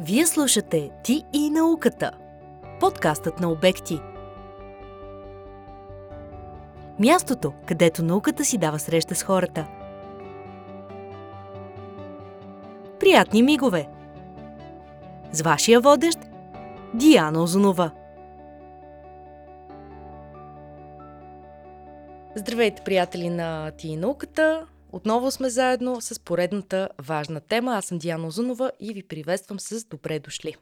Вие слушате Ти и науката. Подкастът на обекти. Мястото, където науката си дава среща с хората. Приятни мигове! С вашия водещ Диана Озунова. Здравейте, приятели на Ти и науката! Отново сме заедно с поредната важна тема. Аз съм Диана Озунова и ви приветствам с добре дошли.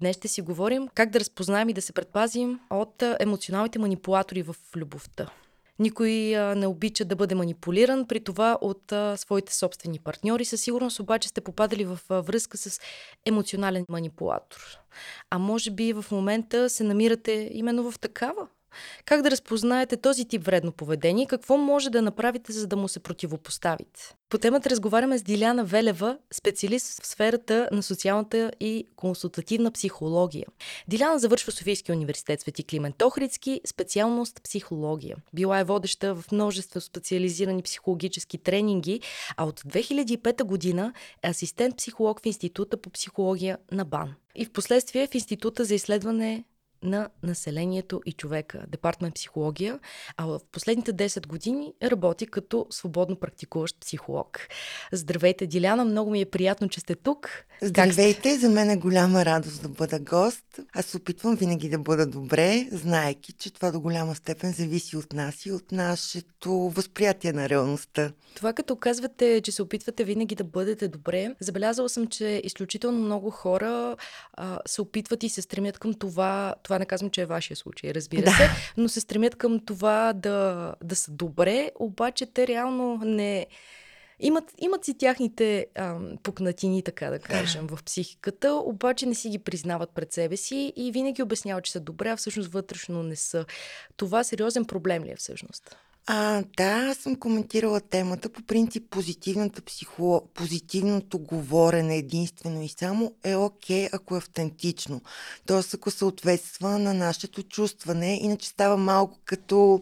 Днес ще си говорим как да разпознаем и да се предпазим от емоционалните манипулатори в любовта. Никой не обича да бъде манипулиран, при това от своите собствени партньори. Със сигурност обаче сте попадали в връзка с емоционален манипулатор. А може би в момента се намирате именно в такава как да разпознаете този тип вредно поведение и какво може да направите, за да му се противопоставите? По темата разговаряме с Диляна Велева, специалист в сферата на социалната и консултативна психология. Диляна завършва Софийския университет Свети Климент Охридски, специалност психология. Била е водеща в множество специализирани психологически тренинги, а от 2005 година е асистент психолог в Института по психология на БАН. И в последствие в Института за изследване на населението и човека, департамент психология, а в последните 10 години работи като свободно практикуващ психолог. Здравейте, Диляна, много ми е приятно, че сте тук. Здравейте, за мен е голяма радост да бъда гост. Аз опитвам винаги да бъда добре, знаеки, че това до голяма степен зависи от нас и от нашето възприятие на реалността. Това като казвате, че се опитвате винаги да бъдете добре, забелязала съм, че изключително много хора а, се опитват и се стремят към това, това не казвам, че е вашия случай, разбира да. се, но се стремят към това да, да са добре, обаче те реално не Имат, имат си тяхните а, пукнатини, така да кажем, в психиката, обаче не си ги признават пред себе си и винаги обясняват, че са добре, а всъщност вътрешно не са. Това сериозен проблем ли е всъщност? А, да, аз съм коментирала темата. По принцип, позитивната психо... позитивното говорене единствено и само е окей, okay, ако е автентично. Тоест, ако съответства на нашето чувстване, иначе става малко като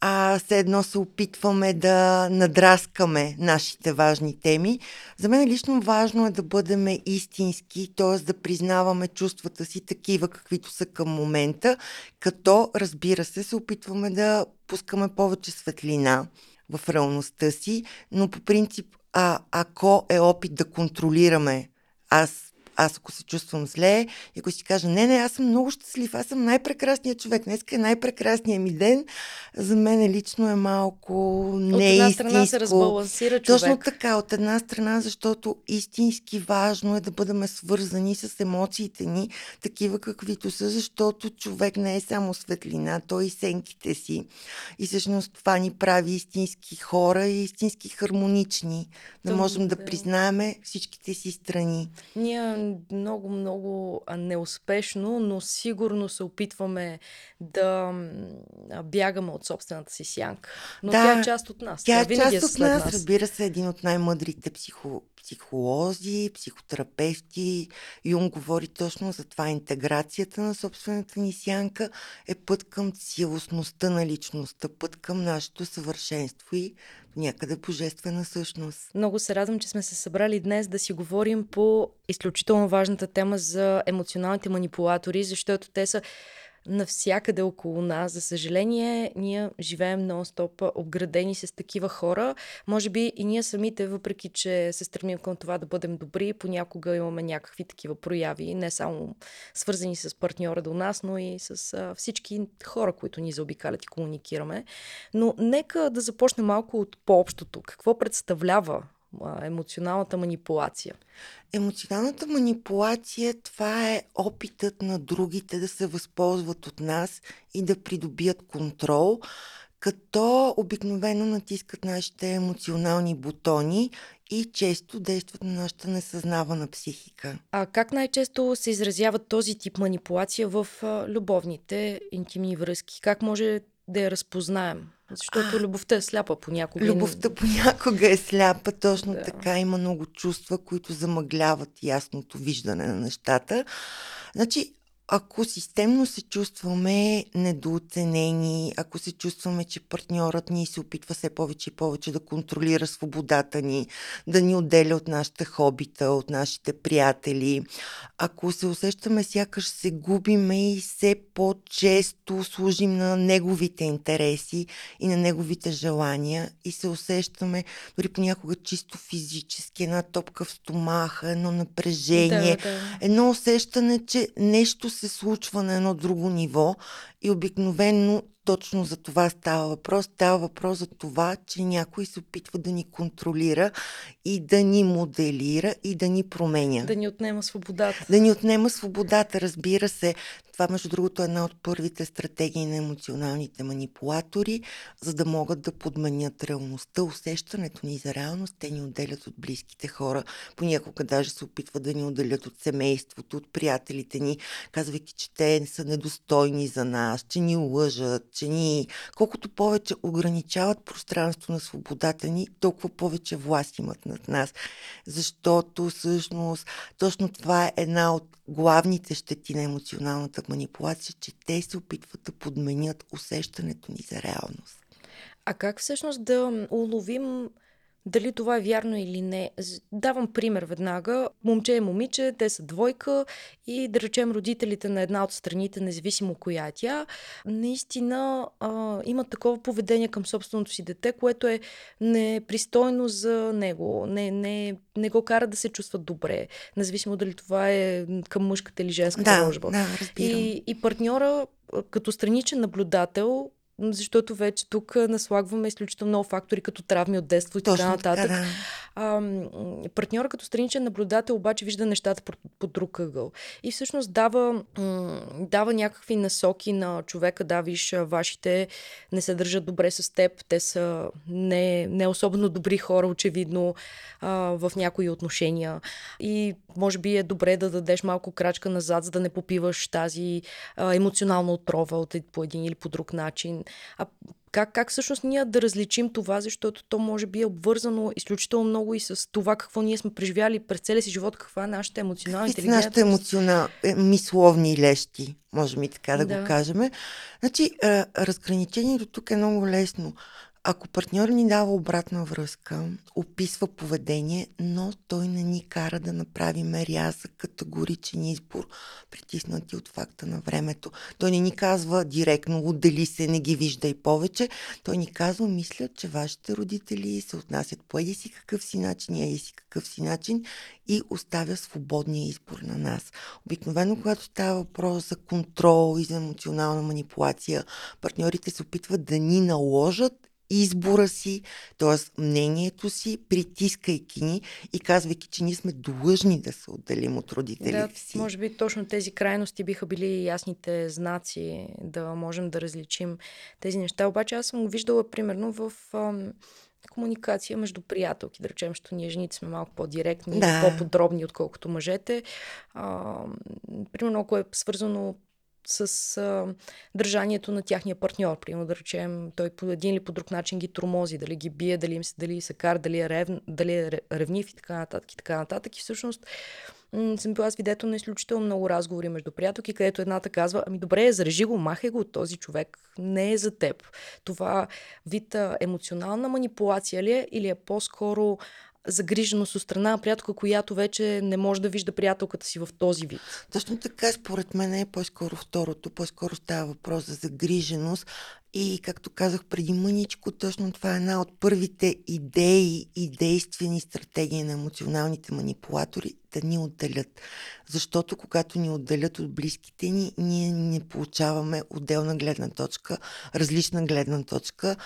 а все едно се опитваме да надраскаме нашите важни теми. За мен лично важно е да бъдем истински, т.е. да признаваме чувствата си такива, каквито са към момента, като, разбира се, се опитваме да пускаме повече светлина в реалността си, но по принцип, а, ако е опит да контролираме аз аз ако се чувствам зле и ако си кажа, не, не, аз съм много щастлив, аз съм най-прекрасният човек, днес е най-прекрасният ми ден, за мен лично е малко неистинско. От една страна се разбалансира човек. Точно така, от една страна, защото истински важно е да бъдем свързани с емоциите ни, такива каквито са, защото човек не е само светлина, той и сенките си. И всъщност това ни прави истински хора и истински хармонични. Да можем да признаеме всичките си страни. Ние много, много неуспешно, но сигурно се опитваме да бягаме от собствената си сянка. Но да, тя е част от нас. Тя, тя е част е от нас. нас. Разбира се, един от най-мъдрите психо, психолози, психотерапевти. Юн говори точно за това. Интеграцията на собствената ни сянка е път към цялостността на личността, път към нашето съвършенство и някъде божествена същност. Много се радвам, че сме се събрали днес да си говорим по изключително важната тема за емоционалните манипулатори, защото те са навсякъде около нас. За съжаление, ние живеем нон-стоп обградени с такива хора. Може би и ние самите, въпреки че се стремим към това да бъдем добри, понякога имаме някакви такива прояви, не само свързани с партньора до нас, но и с а, всички хора, които ни заобикалят и комуникираме. Но нека да започнем малко от по-общото. Какво представлява емоционалната манипулация? Емоционалната манипулация това е опитът на другите да се възползват от нас и да придобият контрол, като обикновено натискат нашите емоционални бутони и често действат на нашата несъзнавана психика. А как най-често се изразява този тип манипулация в любовните интимни връзки? Как може да я разпознаем? Защото любовта е сляпа понякога. Любовта понякога е сляпа, точно да. така. Има много чувства, които замъгляват ясното виждане на нещата. Значи, ако системно се чувстваме недооценени, ако се чувстваме, че партньорът ни се опитва все повече и повече да контролира свободата ни, да ни отделя от нашите хобита, от нашите приятели, ако се усещаме сякаш се губиме и все по-често служим на неговите интереси и на неговите желания и се усещаме дори понякога чисто физически, една топка в стомаха, едно напрежение, да, да. едно усещане, че нещо се случва на едно друго ниво и обикновенно точно за това става въпрос. Става въпрос за това, че някой се опитва да ни контролира и да ни моделира и да ни променя. Да ни отнема свободата. Да ни отнема свободата, разбира се. Това, между другото, е една от първите стратегии на емоционалните манипулатори, за да могат да подменят реалността, усещането ни за реалност. Те ни отделят от близките хора. Понякога даже се опитват да ни отделят от семейството, от приятелите ни, казвайки, че те са недостойни за нас, че ни лъжат, че ни... Колкото повече ограничават пространство на свободата ни, толкова повече власт имат над нас. Защото всъщност точно това е една от главните щети на емоционалната манипулация, че те се опитват да подменят усещането ни за реалност. А как всъщност да уловим дали това е вярно или не. Давам пример веднага. Момче и момиче, те са двойка и да речем родителите на една от страните, независимо коя е тя, наистина а, имат такова поведение към собственото си дете, което е непристойно за него. Не, не, не го кара да се чувства добре, независимо дали това е към мъжката или женската да, рожба. Да, разбирам. И, и партньора като страничен наблюдател защото вече тук наслагваме изключително много фактори, като травми от детство и така нататък. Да. А, партньора като страничен наблюдател обаче вижда нещата по, по друг ъгъл. И всъщност дава, дава някакви насоки на човека, да, виж, вашите не се държат добре с теб, те са не, не особено добри хора, очевидно, а, в някои отношения. И може би е добре да дадеш малко крачка назад, за да не попиваш тази а, емоционална отрова от, по един или по друг начин. А как, как всъщност ние да различим това, защото то може би е обвързано изключително много и с това какво ние сме преживяли през целия си живот, каква е нашата емоционална интелигентност. Нашите емоционални, е, мисловни лещи, можем и така да, да. го кажем. Значи, разграничението тук е много лесно. Ако партньор ни дава обратна връзка, описва поведение, но той не ни кара да направим рязък, категоричен избор, притиснати от факта на времето. Той не ни казва директно, отдели се, не ги вижда и повече. Той ни казва, мисля, че вашите родители се отнасят по еди си какъв си начин, еди си какъв си начин и оставя свободния избор на нас. Обикновено, когато става въпрос за контрол и за емоционална манипулация, партньорите се опитват да ни наложат избора си, т.е. мнението си, притискайки ни и казвайки, че ние сме длъжни да се отделим от родителите да, си. Може би точно тези крайности биха били ясните знаци да можем да различим тези неща. Обаче аз съм го виждала примерно в ам, комуникация между приятелки, да речем, защото ние жените сме малко по-директни, да. по-подробни, отколкото мъжете. А, примерно, ако е свързано с а, държанието на тяхния партньор. Примерно да речем, той по един или по друг начин ги тормози, дали ги бие, дали им се, дали се кар, дали е, рев, дали е ревнив и така нататък и така нататък. И всъщност съм била свидетел на изключително много разговори между приятелки, където едната казва, ами добре, зарежи го, махай го този човек, не е за теб. Това вид емоционална манипулация ли е или е по-скоро загриженост от страна на приятелка, която вече не може да вижда приятелката си в този вид. Точно така, според мен е по-скоро второто. По-скоро става въпрос за загриженост. И, както казах преди мъничко, точно това е една от първите идеи и действени стратегии на емоционалните манипулатори да ни отделят. Защото когато ни отделят от близките ни, ние не получаваме отделна гледна точка, различна гледна точка,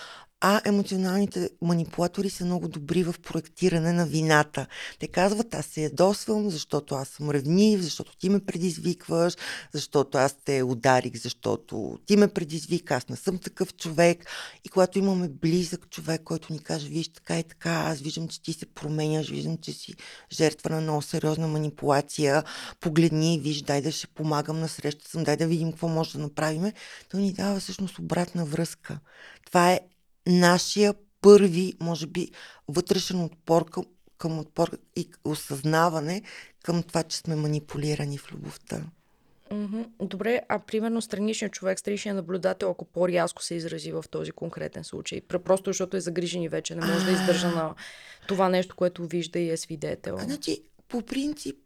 а емоционалните манипулатори са много добри в проектиране на вината. Те казват, аз се ядосвам, защото аз съм ревнив, защото ти ме предизвикваш, защото аз те ударих, защото ти ме предизвика, аз не съм такъв човек. И когато имаме близък човек, който ни каже, виж така и така, аз виждам, че ти се променяш, виждам, че си жертва на много сериозна манипулация, погледни, виж, дай да ще помагам на среща съм, дай да видим какво може да направим, то ни дава всъщност обратна връзка. Това е нашия първи, може би, вътрешен отпор към, към отпор и осъзнаване към това, че сме манипулирани в любовта. Mm-hmm. Добре, а примерно страничният човек, страничният наблюдател, ако по-рязко се изрази в този конкретен случай, просто защото е загрижен и вече не може да издържа на това нещо, което вижда и е свидетел. Значи, по принцип,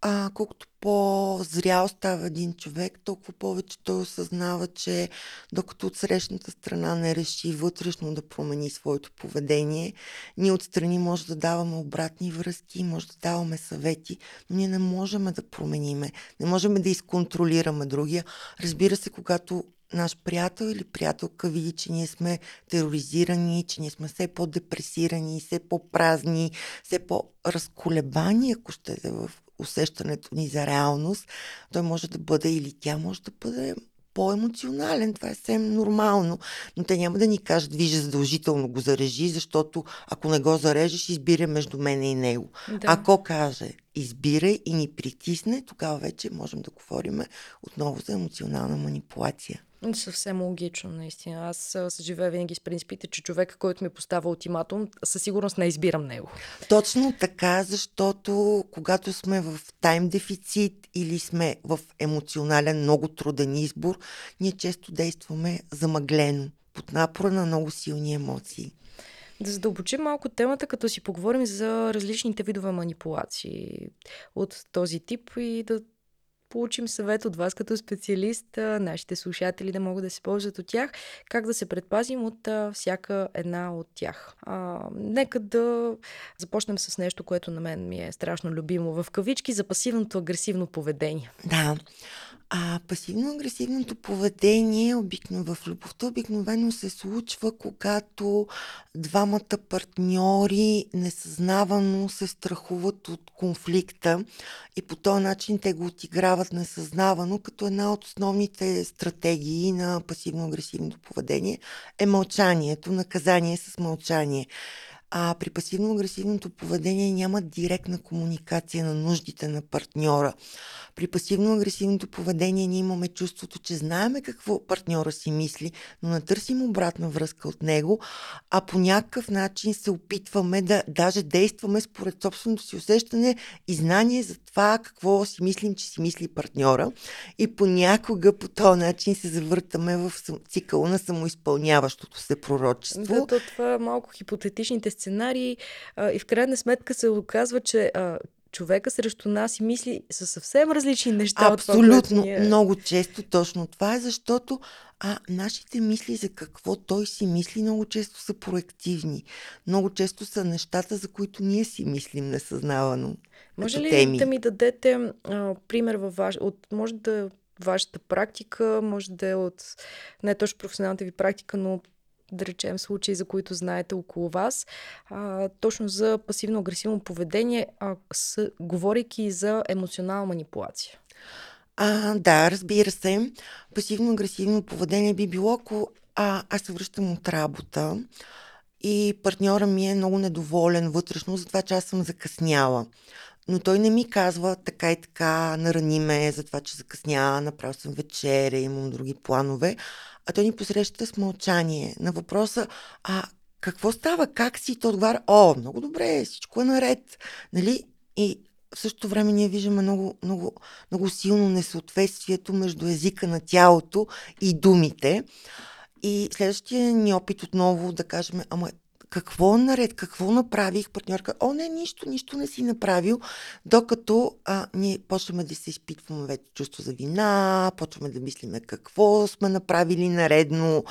а, колкото по-зрял става един човек, толкова повече той осъзнава, че докато от срещната страна не реши вътрешно да промени своето поведение, ние отстрани може да даваме обратни връзки, може да даваме съвети, но ние не можем да промениме, не можем да изконтролираме другия. Разбира се, когато наш приятел или приятелка види, че ние сме тероризирани, че ние сме все по-депресирани, все по-празни, все по-разколебани, ако ще е в усещането ни за реалност, той може да бъде или тя може да бъде по-емоционален. Това е съвсем нормално. Но те няма да ни кажат, вижда задължително го зарежи, защото ако не го зарежеш, избира между мене и него. Да. Ако каже, избирай и ни притисне, тогава вече можем да говорим отново за емоционална манипулация. Съвсем логично, наистина. Аз се живея винаги с принципите, че човек, който ми поставя ултиматум, със сигурност не избирам него. Точно така, защото когато сме в тайм дефицит или сме в емоционален, много труден избор, ние често действаме замъглено, под напора на много силни емоции. Да задълбочим малко темата, като си поговорим за различните видове манипулации от този тип и да получим съвет от вас като специалист, нашите слушатели да могат да се ползват от тях, как да се предпазим от всяка една от тях. А, нека да започнем с нещо, което на мен ми е страшно любимо в кавички за пасивното агресивно поведение. Да. А пасивно-агресивното поведение обикно, в любовта обикновено се случва, когато двамата партньори несъзнавано се страхуват от конфликта и по този начин те го отиграват несъзнавано, като една от основните стратегии на пасивно-агресивното поведение е мълчанието, наказание с мълчание. А при пасивно-агресивното поведение няма директна комуникация на нуждите на партньора. При пасивно-агресивното поведение ние имаме чувството, че знаеме какво партньора си мисли, но не търсим обратна връзка от него, а по някакъв начин се опитваме да даже действаме според собственото си усещане и знание за това какво си мислим, че си мисли партньора. И понякога по този начин се завъртаме в цикъл на самоизпълняващото се пророчество. Да, то това малко хипотетичните сценарии а, и в крайна сметка се оказва, че а, човека срещу нас и мисли са съвсем различни неща. Абсолютно. От това, ние... Много често точно това е, защото а нашите мисли за какво той си мисли много често са проективни. Много често са нещата, за които ние си мислим несъзнавано. Може ли теми. да ми дадете а, пример във ваш... от, може да е вашата практика, може да е от не точно професионалната ви практика, но да речем, случаи, за които знаете около вас, а, точно за пасивно-агресивно поведение, а, с, говорейки за емоционална манипулация. А, да, разбира се. Пасивно-агресивно поведение би било, ако а, аз се връщам от работа и партньора ми е много недоволен вътрешно за това, че аз съм закъсняла. Но той не ми казва така и така, нарани ме за това, че закъсня, направил съм вечеря, имам други планове а той ни посреща с мълчание на въпроса, а какво става, как си? Той отговаря, о, много добре, всичко е наред. Нали? И в същото време ние виждаме много, много, много силно несъответствието между езика на тялото и думите. И следващия ни опит отново да кажем, ама какво наред, какво направих, партньорка, о не, нищо, нищо не си направил, докато а, ние почваме да се изпитваме вече чувство за вина, почваме да мислиме какво сме направили наредно.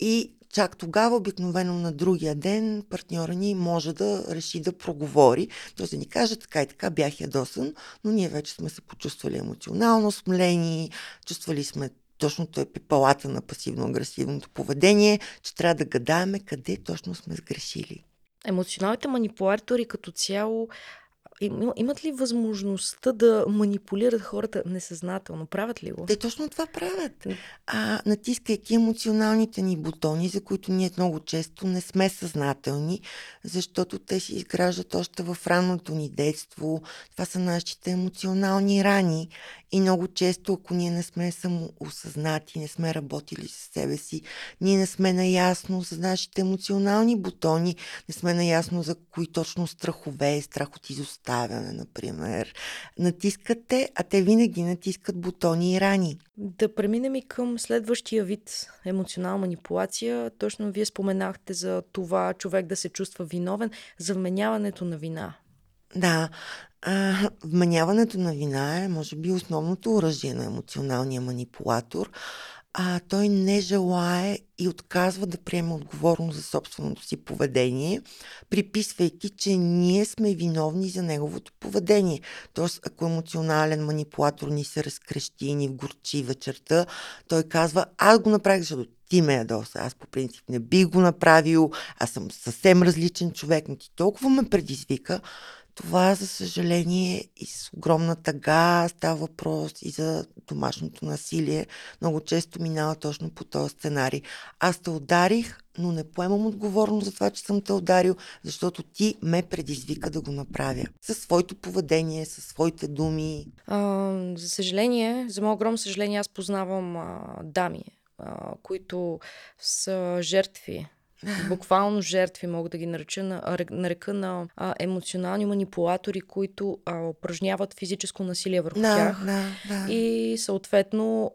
И чак тогава, обикновено на другия ден, партньора ни може да реши да проговори, т.е. да ни каже така и така бях ядосан, но ние вече сме се почувствали емоционално смлени, чувствали сме точното е пепалата на пасивно-агресивното поведение, че трябва да гадаеме къде точно сме сгрешили. Емоционалните манипулатори като цяло имат ли възможността да манипулират хората несъзнателно? Правят ли го? Те точно това правят. А, натискайки емоционалните ни бутони, за които ние много често не сме съзнателни, защото те си изграждат още в ранното ни детство. Това са нашите емоционални рани. И много често, ако ние не сме самоосъзнати, не сме работили с себе си, ние не сме наясно с нашите емоционални бутони, не сме наясно за кои точно страхове, страх от изоставане, противопоставяне, например. Натискате, а те винаги натискат бутони и рани. Да преминем и към следващия вид емоционална манипулация. Точно вие споменахте за това човек да се чувства виновен, за вменяването на вина. Да, а, вменяването на вина е, може би, основното оръжие на емоционалния манипулатор а, той не желае и отказва да приеме отговорност за собственото си поведение, приписвайки, че ние сме виновни за неговото поведение. Тоест, ако емоционален манипулатор ни се разкрещи и ни вгорчи вечерта, той казва, аз го направих, защото ти ме ядоса. Аз по принцип не бих го направил, аз съм съвсем различен човек, но ти толкова ме предизвика, това, за съжаление, и с огромна тъга става въпрос и за домашното насилие. Много често минава точно по този сценарий. Аз те ударих, но не поемам отговорност за това, че съм те ударил, защото ти ме предизвика да го направя. Със своето поведение, със своите думи. А, за съжаление, за мое огромно съжаление, аз познавам а, дами, а, които са жертви буквално жертви, мога да ги нарека на, нарека на а, емоционални манипулатори, които а, упражняват физическо насилие върху да, тях. Да, да. И съответно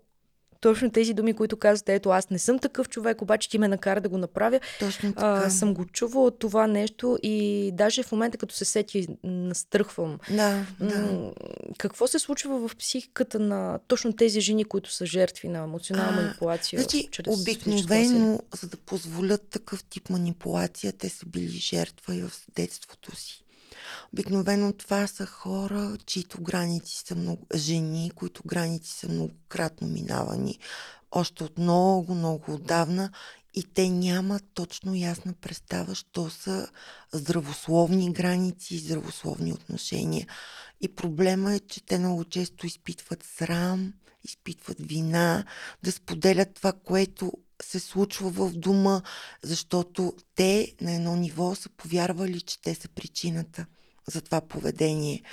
точно тези думи, които казвате, ето аз не съм такъв човек, обаче ти ме накара да го направя. Точно така. А, съм го чувала това нещо и даже в момента, като се сети, настръхвам. Да, да. Какво се случва в психиката на точно тези жени, които са жертви на емоционална манипулация? Значи, чрез обикновено, за да позволят такъв тип манипулация, те са били жертва и в детството си. Обикновено това са хора, чието граници са много... жени, които граници са многократно минавани още от много, много отдавна и те нямат точно ясна представа, що са здравословни граници и здравословни отношения. И проблема е, че те много често изпитват срам, изпитват вина, да споделят това, което се случва в дома, защото те на едно ниво са повярвали, че те са причината за това поведение.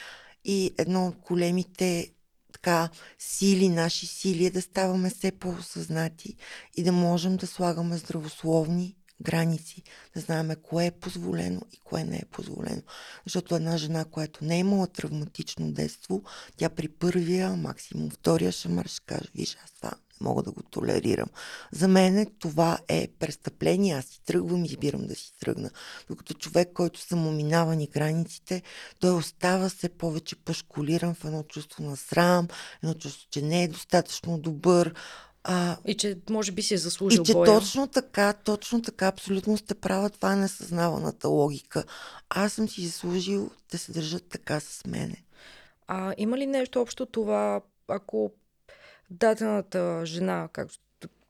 И едно от големите така сили, наши сили е да ставаме все по-осъзнати и да можем да слагаме здравословни граници, да знаем кое е позволено и кое не е позволено. Защото една жена, която не е имала травматично детство, тя при първия, максимум втория шамар ще каже, виж, аз това мога да го толерирам. За мен това е престъпление. Аз си тръгвам и избирам да си тръгна. Докато човек, който са му минавани границите, той остава все повече пашкулиран в едно чувство на срам, едно чувство, че не е достатъчно добър. А, и че може би си е заслужил И че боя. точно така, точно така, абсолютно сте права, това е несъзнаваната логика. Аз съм си заслужил да се държат така с мене. А има ли нещо общо това, ако дадената жена, както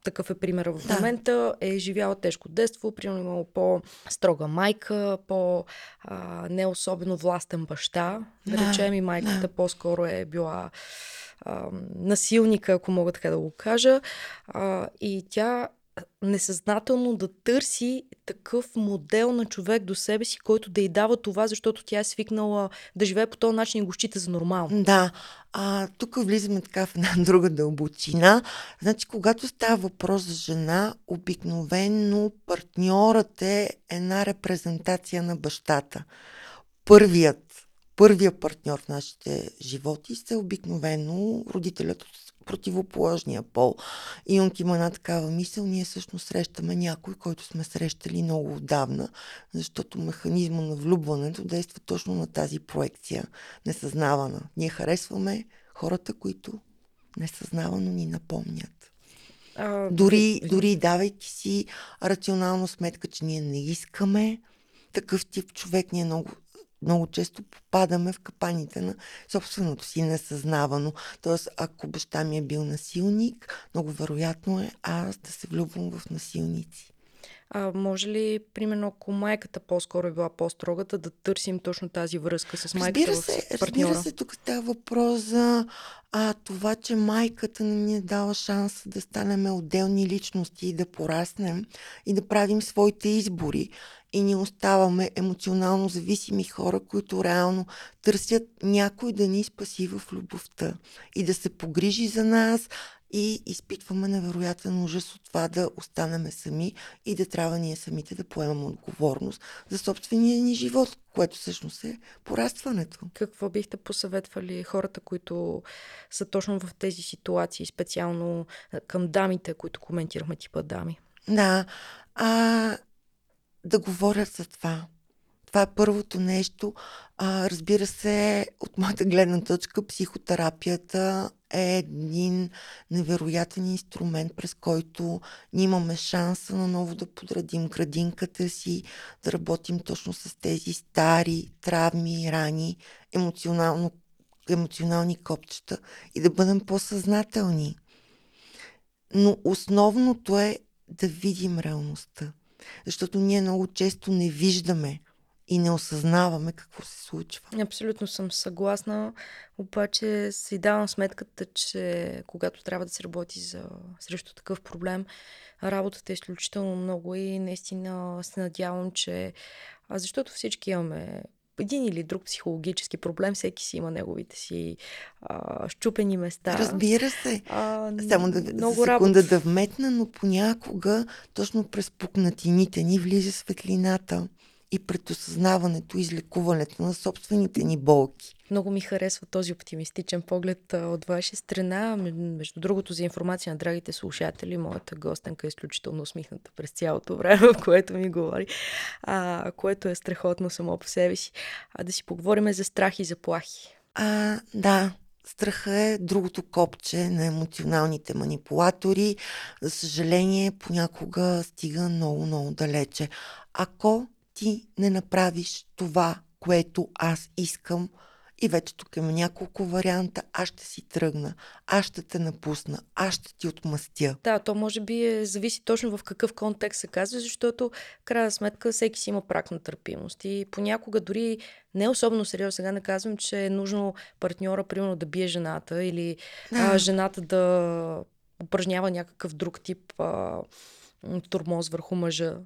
такъв е пример в да. момента, е живяла тежко детство, примерно имала по-строга майка, по-не особено властен баща, да, да речем и майката да. по-скоро е била а, насилника, ако мога така да го кажа. А, и тя несъзнателно да търси такъв модел на човек до себе си, който да й дава това, защото тя е свикнала да живее по този начин и го счита за нормално. Да. А, тук влизаме така в една друга дълбочина. Значи, когато става въпрос за жена, обикновено партньорът е една репрезентация на бащата. Първият първия партньор в нашите животи са обикновено родителят от противоположния пол. И Юнг има една такава мисъл, ние всъщност срещаме някой, който сме срещали много отдавна, защото механизма на влюбването действа точно на тази проекция, несъзнавана. Ние харесваме хората, които несъзнавано ни напомнят. А, дори, дори давайки си рационално сметка, че ние не искаме такъв тип човек, ние много много често попадаме в капаните на собственото си несъзнавано. Тоест, ако баща ми е бил насилник, много вероятно е аз да се влюбвам в насилници. А може ли, примерно, ако майката по-скоро е била по-строгата, да търсим точно тази връзка с майката разбира се, в партньора? Разбира се, тук става въпрос за а, това, че майката не ни е дала шанс да станем отделни личности и да пораснем и да правим своите избори и ни оставаме емоционално зависими хора, които реално търсят някой да ни спаси в любовта и да се погрижи за нас и изпитваме невероятен ужас от това да останеме сами и да трябва ние самите да поемем отговорност за собствения ни живот, което всъщност е порастването. Какво бихте посъветвали хората, които са точно в тези ситуации, специално към дамите, които коментирахме типа дами? Да, а, да говорят за това. Това е първото нещо. А, разбира се, от моята гледна точка, психотерапията е един невероятен инструмент, през който ние имаме шанса наново да подредим градинката си, да работим точно с тези стари травми, рани, емоционално, емоционални копчета и да бъдем по-съзнателни. Но основното е да видим реалността. Защото ние много често не виждаме и не осъзнаваме какво се случва. Абсолютно съм съгласна, обаче си давам сметката, че когато трябва да се работи за, срещу такъв проблем, работата е изключително много и наистина се надявам, че а защото всички имаме един или друг психологически проблем, всеки си има неговите си а, щупени места. Разбира се. А, Само да, много за секунда работа. да вметна, но понякога точно през пукнатините ни влиза светлината и пред осъзнаването и излекуването на собствените ни болки. Много ми харесва този оптимистичен поглед от ваша страна. Между другото, за информация на драгите слушатели, моята гостенка е изключително усмихната през цялото време, в което ми говори, а, което е страхотно само по себе си. А да си поговорим за страх и заплахи. А, да, Страха е другото копче на емоционалните манипулатори. За съжаление, понякога стига много-много далече. Ако ти не направиш това, което аз искам, и вече тук има няколко варианта. Аз ще си тръгна, аз ще те напусна, аз ще ти отмъстя. Да, то може би е, зависи точно в какъв контекст се казва, защото в крайна сметка всеки си има прак на търпимост. И понякога дори не особено сериозно сега не казвам, че е нужно партньора, примерно, да бие жената или а, жената да упражнява някакъв друг тип а, турмоз върху мъжа.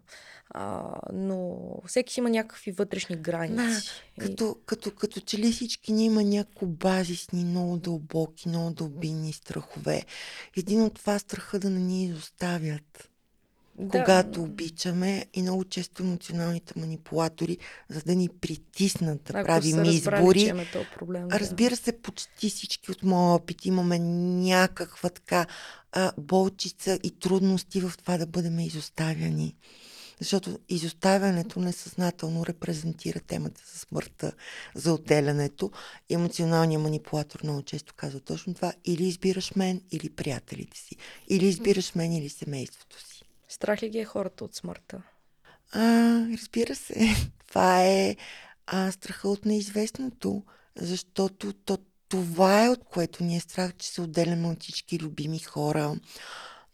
А, но всеки си има някакви вътрешни граници. Да, като, като, като че ли всички ни има някои базисни, много дълбоки, много дълбинни страхове. Един от това страха да не ни изоставят. Да. Когато обичаме и много често емоционалните манипулатори, за да ни притиснат да Ако правим избори. Разбрали, проблем, да. Разбира се, почти всички от моя опит имаме някаква така а, болчица и трудности в това да бъдем изоставяни. Защото изоставянето несъзнателно репрезентира темата за смъртта, за отделянето. Емоционалният манипулатор много често казва точно това. Или избираш мен, или приятелите си. Или избираш мен, или семейството си. Страх ли ги е хората от смъртта? А, разбира се. Това е а, страха от неизвестното, защото то, това е от което ни е страх, че се отделяме от всички любими хора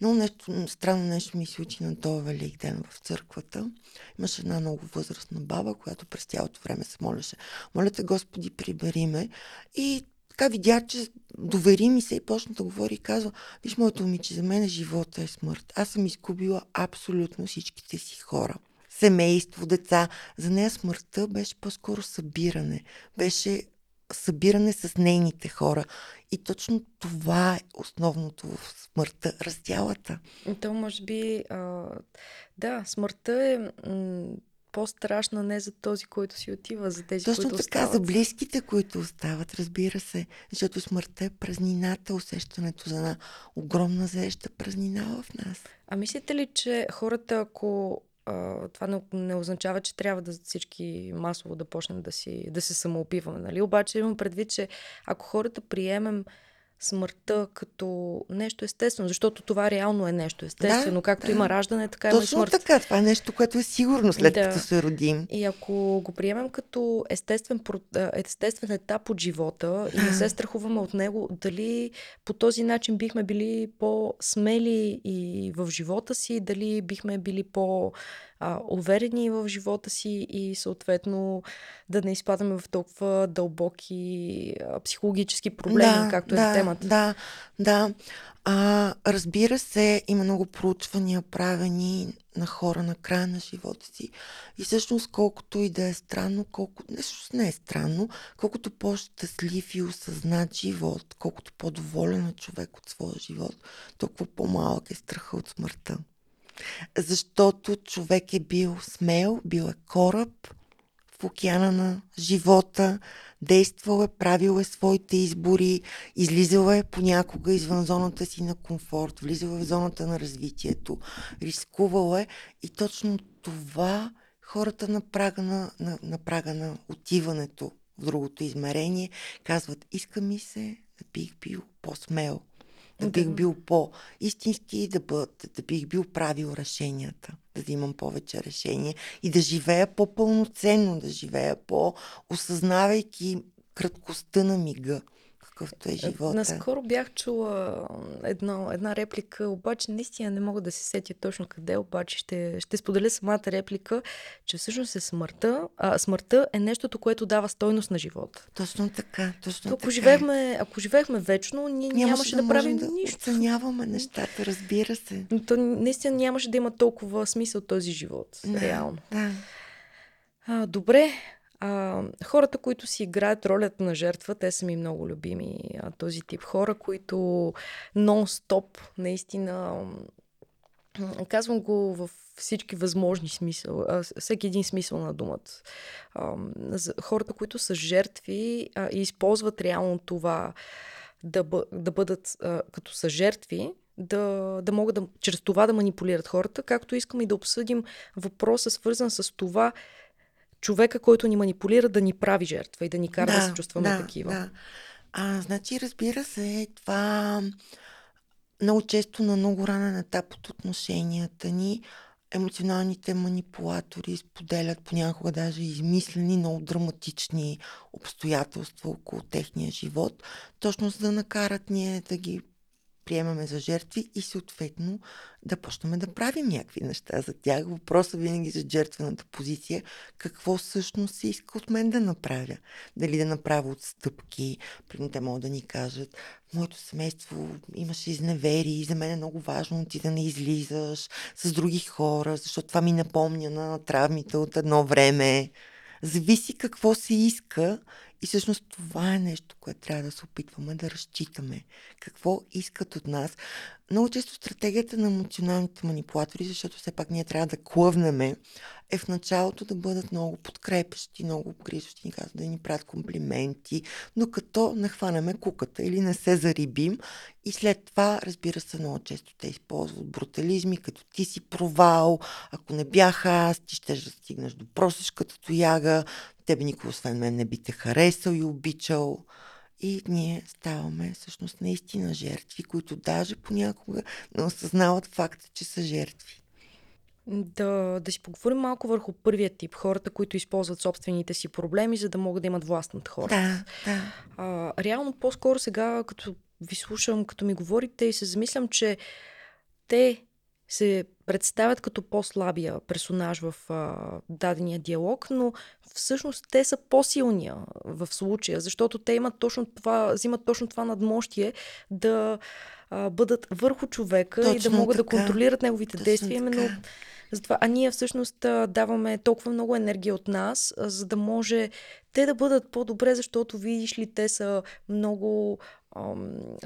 но нещо, странно нещо ми се случи на този велик ден в църквата. Имаше една много възрастна баба, която през цялото време се молеше. Моля те, Господи, прибери ме. И така видя, че довери ми се и почна да говори и казва, виж, моето момиче, за мен живота е смърт. Аз съм изгубила абсолютно всичките си хора. Семейство, деца. За нея смъртта беше по-скоро събиране. Беше събиране с нейните хора. И точно това е основното в смъртта, раздялата. То може би, а, да, смъртта е м- по-страшна не за този, който си отива, за тези, Точно които така, остават. за близките, които остават, разбира се. Защото смъртта е празнината, усещането за една огромна заеща празнина в нас. А мислите ли, че хората, ако а, това не, не означава, че трябва да всички масово да почнем да, си, да се самоубиваме. Нали? Обаче имам предвид, че ако хората приемем смъртта като нещо естествено, защото това реално е нещо естествено. Да, Както да. има раждане, така Точно има смърт. Точно така. Това е нещо, което е сигурно след да. като се родим. И ако го приемем като естествен, естествен етап от живота и не се страхуваме от него, дали по този начин бихме били по-смели и в живота си, дали бихме били по- а, уверени в живота си и съответно да не изпадаме в толкова дълбоки а, психологически проблеми, да, както е да. Темата. Да, да. А, разбира се, има много проучвания правени на хора на края на живота си. И всъщност, колкото и да е странно, колко... нещо не е странно, колкото по-щастлив и осъзнат живот, колкото по-доволен е човек от своя живот, толкова по-малък е страха от смъртта. Защото човек е бил смел, бил е кораб в океана на живота, действал е, правил е своите избори, излизал е понякога извън зоната си на комфорт, влизал е в зоната на развитието, рискувал е и точно това хората на прага на, на, на прага на отиването в другото измерение казват, иска ми се да бих бил по-смел, да бих бил по-истински, да, бъд, да бих бил правил решенията, да имам повече решения и да живея по-пълноценно, да живея по-осъзнавайки краткостта на мига какъвто е, е живота. Наскоро бях чула едно, една реплика, обаче наистина не мога да се сетя точно къде, обаче ще, ще споделя самата реплика, че всъщност е смъртта. А, смъртта е нещото, което дава стойност на живота. Точно така, точно ако така. Живеехме, ако живеехме вечно, ние нямаше, нямаше да, да правим да нищо. Оценяваме нещата, разбира се. То наистина нямаше да има толкова смисъл този живот, да, реално. Да. А, добре, а, хората, които си играят ролята на жертва, те са ми много любими. А, този тип хора, които нон-стоп, наистина, казвам го в всички възможни смисъл, а, всеки един смисъл на думата. А, хората, които са жертви а, и използват реално това да, бъ, да бъдат а, като са жертви, да, да могат да, чрез това да манипулират хората, както искам и да обсъдим въпроса, свързан с това човека, който ни манипулира, да ни прави жертва и да ни кара да, да се чувстваме да, такива. Да. А, значи, разбира се, това много често на много ранен етап от отношенията ни емоционалните манипулатори споделят понякога даже измислени, много драматични обстоятелства около техния живот, точно за да накарат ние да ги приемаме за жертви и съответно да почнем да правим някакви неща за тях. Въпросът винаги за жертвената позиция какво всъщност се иска от мен да направя. Дали да направя отстъпки, примерно те могат да ни кажат моето семейство имаше изневери и за мен е много важно ти да не излизаш с други хора, защото това ми напомня на травмите от едно време. Зависи какво се иска и всъщност това е нещо, което трябва да се опитваме да разчитаме. Какво искат от нас. Много често стратегията на емоционалните манипулатори, защото все пак ние трябва да клъвнеме, е в началото да бъдат много подкрепящи, много грижащи, да ни правят комплименти, докато не хванеме куката или не се зарибим. И след това, разбира се, много често те използват брутализми, като ти си провал, ако не бях аз, ти ще стигнеш до просешката тояга, тебе никой освен мен не би те харесал и обичал. И ние ставаме всъщност наистина жертви, които даже понякога не осъзнават факта, че са жертви. Да, да си поговорим малко върху първият тип. Хората, които използват собствените си проблеми, за да могат да имат власт над хората. Да, да. А, реално по-скоро сега, като ви слушам, като ми говорите и се замислям, че те се представят като по-слабия персонаж в а, дадения диалог, но всъщност те са по-силния в случая, защото те имат точно това, взимат точно това надмощие да а, бъдат върху човека точно и да могат така. да контролират неговите точно действия. Именно така. Затова, а ние всъщност даваме толкова много енергия от нас, за да може те да бъдат по-добре, защото видиш ли, те са много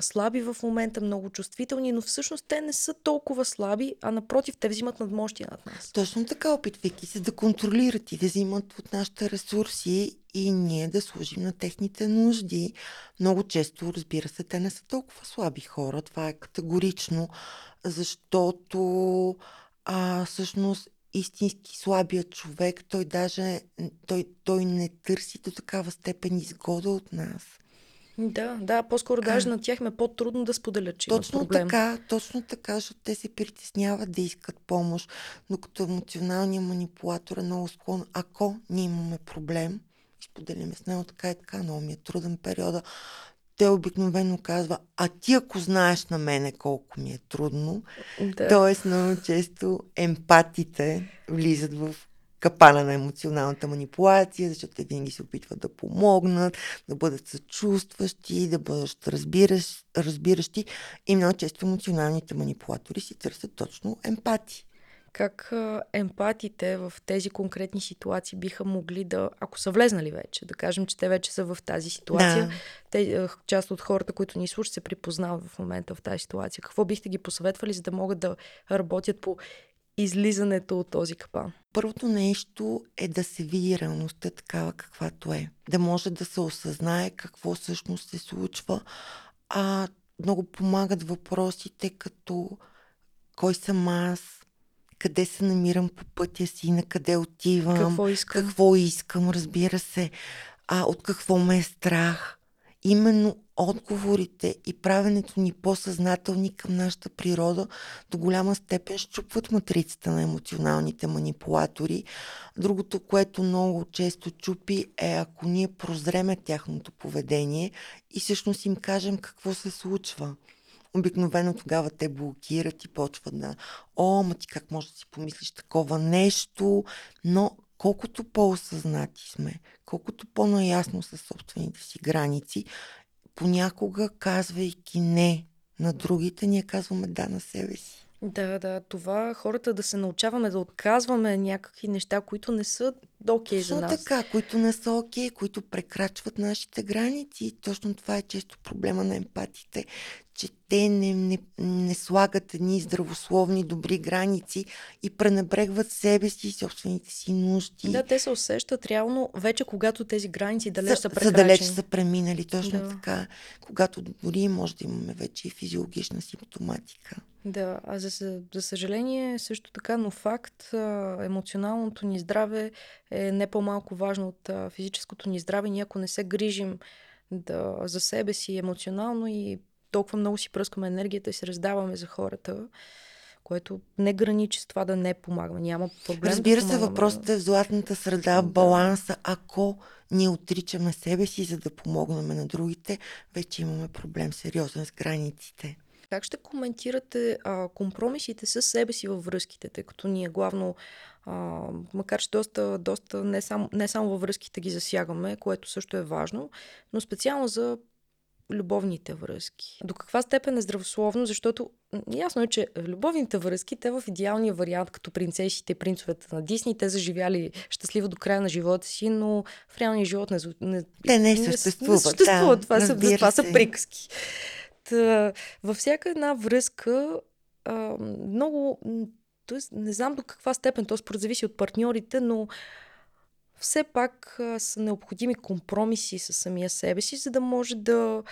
слаби в момента, много чувствителни, но всъщност те не са толкова слаби, а напротив, те взимат надмощие над нас. Точно така, опитвайки се да контролират и да взимат от нашите ресурси и ние да служим на техните нужди. Много често, разбира се, те не са толкова слаби хора, това е категорично, защото а, всъщност истински слабия човек, той даже той, той не търси до такава степен изгода от нас. Да, да, по-скоро даже а, на тях ме по-трудно да споделят, че точно има проблем. така, точно така, защото те се притесняват да искат помощ, но като емоционалният манипулатор е много склон. Ако ние имаме проблем, споделяме с него така и така, много ми е труден периода, те обикновено казва, а ти ако знаеш на мене колко ми е трудно, да. т.е. много често емпатите влизат в капана на емоционалната манипулация, защото те винаги се опитват да помогнат, да бъдат съчувстващи, да бъдат разбираш, разбиращи и много често емоционалните манипулатори си търсят точно емпатия как емпатите в тези конкретни ситуации биха могли да, ако са влезнали вече, да кажем, че те вече са в тази ситуация, да. те, част от хората, които ни слушат, се припознават в момента в тази ситуация. Какво бихте ги посъветвали, за да могат да работят по излизането от този капан? Първото нещо е да се види реалността такава каквато е. Да може да се осъзнае какво всъщност се случва. А много помагат въпросите като кой съм аз, къде се намирам по пътя си, на къде отивам, какво искам, какво искам разбира се, а от какво ме е страх. Именно отговорите и правенето ни по-съзнателни към нашата природа до голяма степен щупват матрицата на емоционалните манипулатори. Другото, което много често чупи е ако ние прозреме тяхното поведение и всъщност им кажем какво се случва. Обикновено тогава те блокират и почват да о, ма ти как може да си помислиш такова нещо, но колкото по-осъзнати сме, колкото по-наясно са собствените си граници, понякога казвайки не на другите, ние казваме да на себе си. Да, да, това хората да се научаваме да отказваме някакви неща, които не са окей okay за нас. така, които не са окей, okay, които прекрачват нашите граници. Точно това е често проблема на емпатите, че те не, не, не слагат едни здравословни, добри граници и пренебрегват себе си и собствените си нужди. Да, те се усещат реално вече, когато тези граници далеч са прекрачени. За далеч са преминали, точно да. така. Когато дори може да имаме вече и физиологична симптоматика. Да, а за, за съжаление също така, но факт, емоционалното ни здраве е не по-малко важно от физическото ни здраве. Ние ако не се грижим да, за себе си емоционално и толкова много си пръскаме енергията и се раздаваме за хората, което не граничи с това да не помагаме. Няма проблем. Разбира да се, въпросът е в златната среда, баланса. Ако ние отричаме себе си, за да помогнем на другите, вече имаме проблем сериозен с границите. Как ще коментирате а, компромисите с себе си във връзките, тъй като ние главно, а, макар че доста, доста не, само, не само във връзките ги засягаме, което също е важно, но специално за любовните връзки. До каква степен е здравословно, защото ясно е, че любовните връзки, те в идеалния вариант, като принцесите и принцовете на Дисни, те заживяли щастливо до края на живота си, но в реалния живот не, не, те не съществуват. Не, съществуват. Да, това, са, това са приказки. Та, във всяка една връзка а, много, т.е. не знам до каква степен, т.е. зависи от партньорите, но все пак а, са необходими компромиси с самия себе си, за да може да,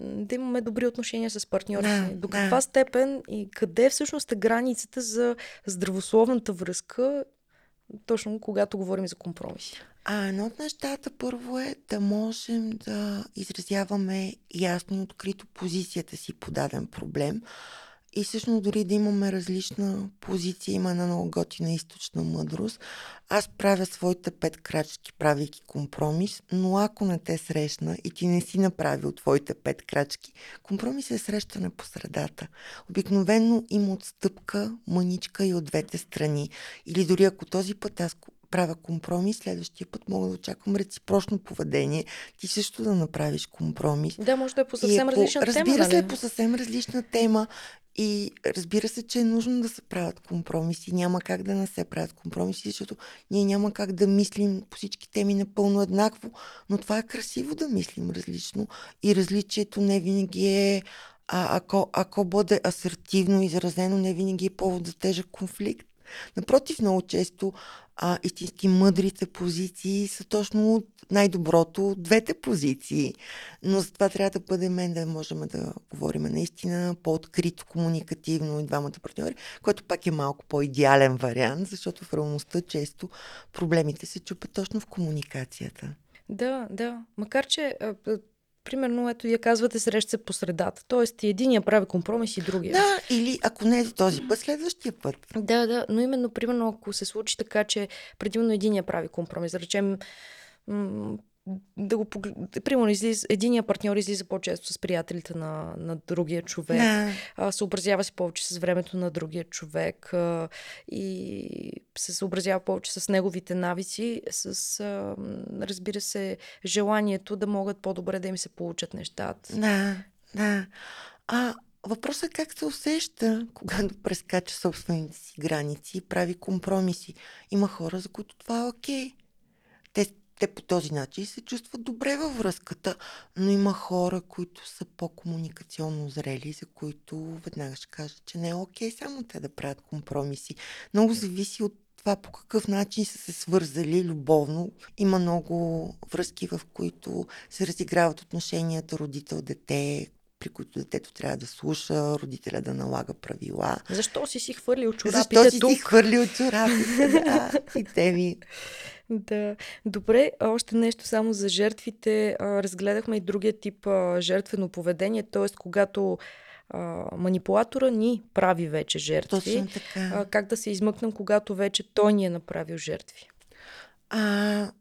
да имаме добри отношения с партньорите. Да, до каква да. степен и къде всъщност е границата за здравословната връзка, точно когато говорим за компромиси? А едно от нещата първо е да можем да изразяваме ясно и открито позицията си по даден проблем. И всъщност дори да имаме различна позиция, има една много готина източна мъдрост. Аз правя своите пет крачки, правейки компромис, но ако не те срещна и ти не си направил твоите пет крачки, компромис е срещане по средата. Обикновено има отстъпка, мъничка и от двете страни. Или дори ако този път аз правя компромис, следващия път мога да очаквам реципрочно поведение, ти също да направиш компромис. Да, може да е по съвсем е различна по, тема. Разбира се, нали? по съвсем различна тема. И разбира се, че е нужно да се правят компромиси. Няма как да не се правят компромиси, защото ние няма как да мислим по всички теми напълно еднакво. Но това е красиво да мислим различно. И различието не винаги е а ако, ако бъде асертивно изразено, не винаги е повод за тежък конфликт. Напротив, много често а, истински мъдрите позиции са точно от най-доброто от двете позиции. Но за това трябва да бъдем да можем да говорим наистина по-открито, комуникативно и двамата партньори, което пак е малко по-идеален вариант, защото в реалността често проблемите се чупят точно в комуникацията. Да, да. Макар, че примерно, ето, вие казвате, среща се по средата. Тоест, и единия прави компромис и другия. Да, или ако не е този път, следващия път. Да, да, но именно, примерно, ако се случи така, че предимно единия прави компромис, да речем, да го погледнете. Примерно, излиза, единия партньор излиза по-често с приятелите на, на другия човек. Да. А, съобразява се повече с времето на другия човек а, и се съобразява повече с неговите навици, с, а, разбира се, желанието да могат по-добре да им се получат нещата. Да, да. А въпросът е как се усеща, когато прескача собствените си граници и прави компромиси. Има хора, за които това е окей. Те те по този начин се чувстват добре във връзката, но има хора, които са по-комуникационно зрели, за които веднага ще кажат, че не е окей само те да правят компромиси. Много зависи от това по какъв начин са се свързали любовно. Има много връзки, в които се разиграват отношенията родител-дете, при които детето трябва да слуша, родителя да налага правила. Защо си си хвърлил чорапите Защо си тук? си хвърлил чорапите? Да, и теми. Да. Добре, още нещо само за жертвите. Разгледахме и другия тип жертвено поведение, т.е. когато а, манипулатора ни прави вече жертви. Точно така. А, как да се измъкнем, когато вече той ни е направил жертви? А,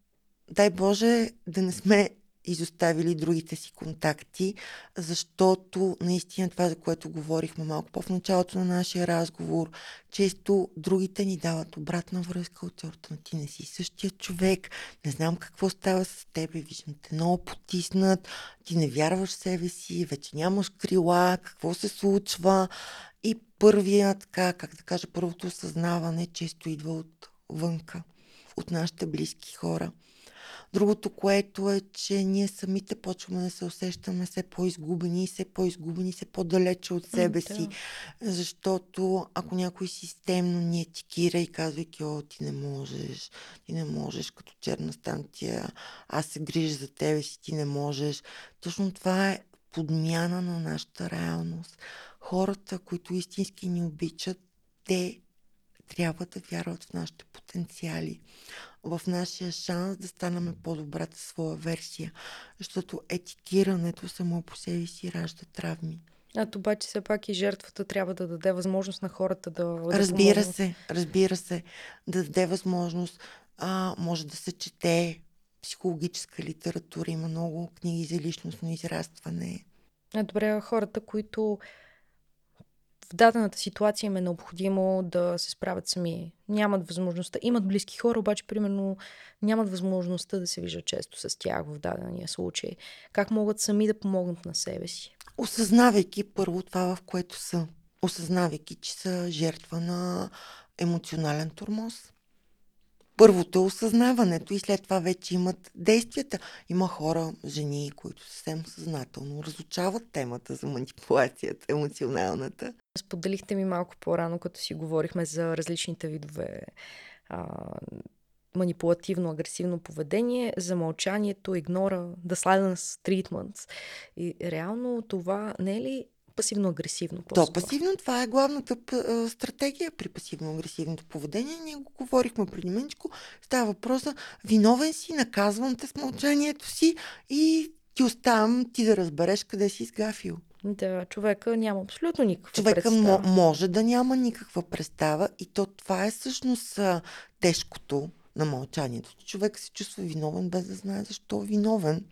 дай Боже да не сме изоставили другите си контакти, защото наистина това, за което говорихме малко по-в началото на нашия разговор, често другите ни дават обратна връзка от сорта ти не си същия човек, не знам какво става с тебе, виждам те много потиснат, ти не вярваш в себе си, вече нямаш крила, какво се случва. И първият, така, как да кажа, първото осъзнаване често идва от вънка, от нашите близки хора. Другото, което е, че ние самите почваме да се усещаме все по-изгубени, все по-изгубени, все по-далече от себе да. си. Защото ако някой системно ни етикира и казвайки, о, ти не можеш, ти не можеш като черна станция, аз се грижа за тебе си, ти не можеш. Точно това е подмяна на нашата реалност. Хората, които истински ни обичат, те трябва да вярват в нашите потенциали, в нашия шанс да станем по-добрата своя версия, защото етикирането само по себе си ражда травми. А обаче все пак и жертвата трябва да даде възможност на хората да... да Разбира помогнат. се, разбира се, да даде възможност. А, може да се чете психологическа литература, има много книги за личностно израстване. А, добре, хората, които дадената ситуация им е необходимо да се справят сами. Нямат възможността. Имат близки хора, обаче, примерно, нямат възможността да се виждат често с тях в дадения случай. Как могат сами да помогнат на себе си? Осъзнавайки първо това, в което са. Осъзнавайки, че са жертва на емоционален тормоз. Първото е осъзнаването и след това вече имат действията. Има хора, жени, които съвсем съзнателно разучават темата за манипулацията, емоционалната. Споделихте ми малко по-рано, като си говорихме за различните видове а, манипулативно-агресивно поведение, за мълчанието, игнора, the silence treatments. И реално това не е ли пасивно-агресивно? То пасивно, това е главната стратегия при пасивно-агресивното поведение. Ние го говорихме преди менчко. Става въпрос за виновен си, наказвам те с мълчанието си и ти оставам ти да разбереш къде си изгафил. Да, човека няма абсолютно никаква Човека представа. мо- може да няма никаква представа и то това е всъщност тежкото на мълчанието. Човек се чувства виновен без да знае защо е виновен.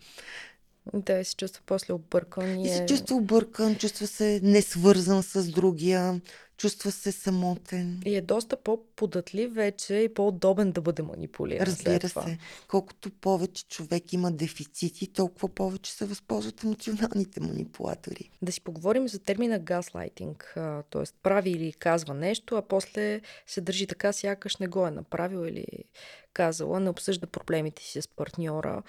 Да, и се чувства после объркан. И се е- чувства объркан, чувства се несвързан с другия, чувства се самотен. И е доста по-податлив вече и по-удобен да бъде манипулиран. Разбира се, колкото повече човек има дефицити, толкова повече се възползват емоционалните манипулатори. Да си поговорим за термина газлайтинг. Т.е. прави или казва нещо, а после се държи така, сякаш не го е направил или казала, не обсъжда проблемите си с партньора.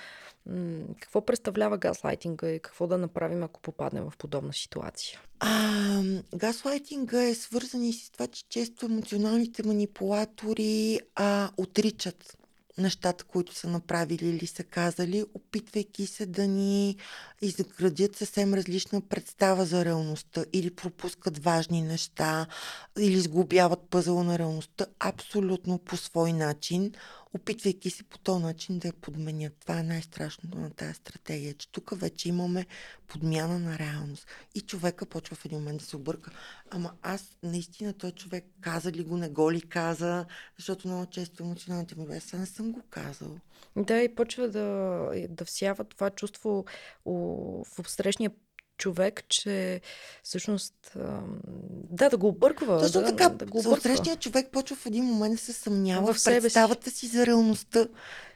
Какво представлява газлайтинга и какво да направим, ако попаднем в подобна ситуация? А, газлайтинга е свързан и с това, че често емоционалните манипулатори а, отричат нещата, които са направили или са казали, опитвайки се да ни изградят съвсем различна представа за реалността или пропускат важни неща, или сглобяват пъзъла на реалността абсолютно по свой начин, опитвайки се по този начин да я подменят. Това е най-страшното на тази стратегия, че тук вече имаме подмяна на реалност. И човека почва в един момент да се обърка. Ама аз наистина той човек каза ли го, не го ли каза, защото много често емоционалните ми бе, не съм го казал. Да, и почва да, да всява това чувство в обсрещния човек, че всъщност да, да го обърква. Точно да, така, да го обърква. човек почва в един момент да се съмнява в, в представата си. си за реалността.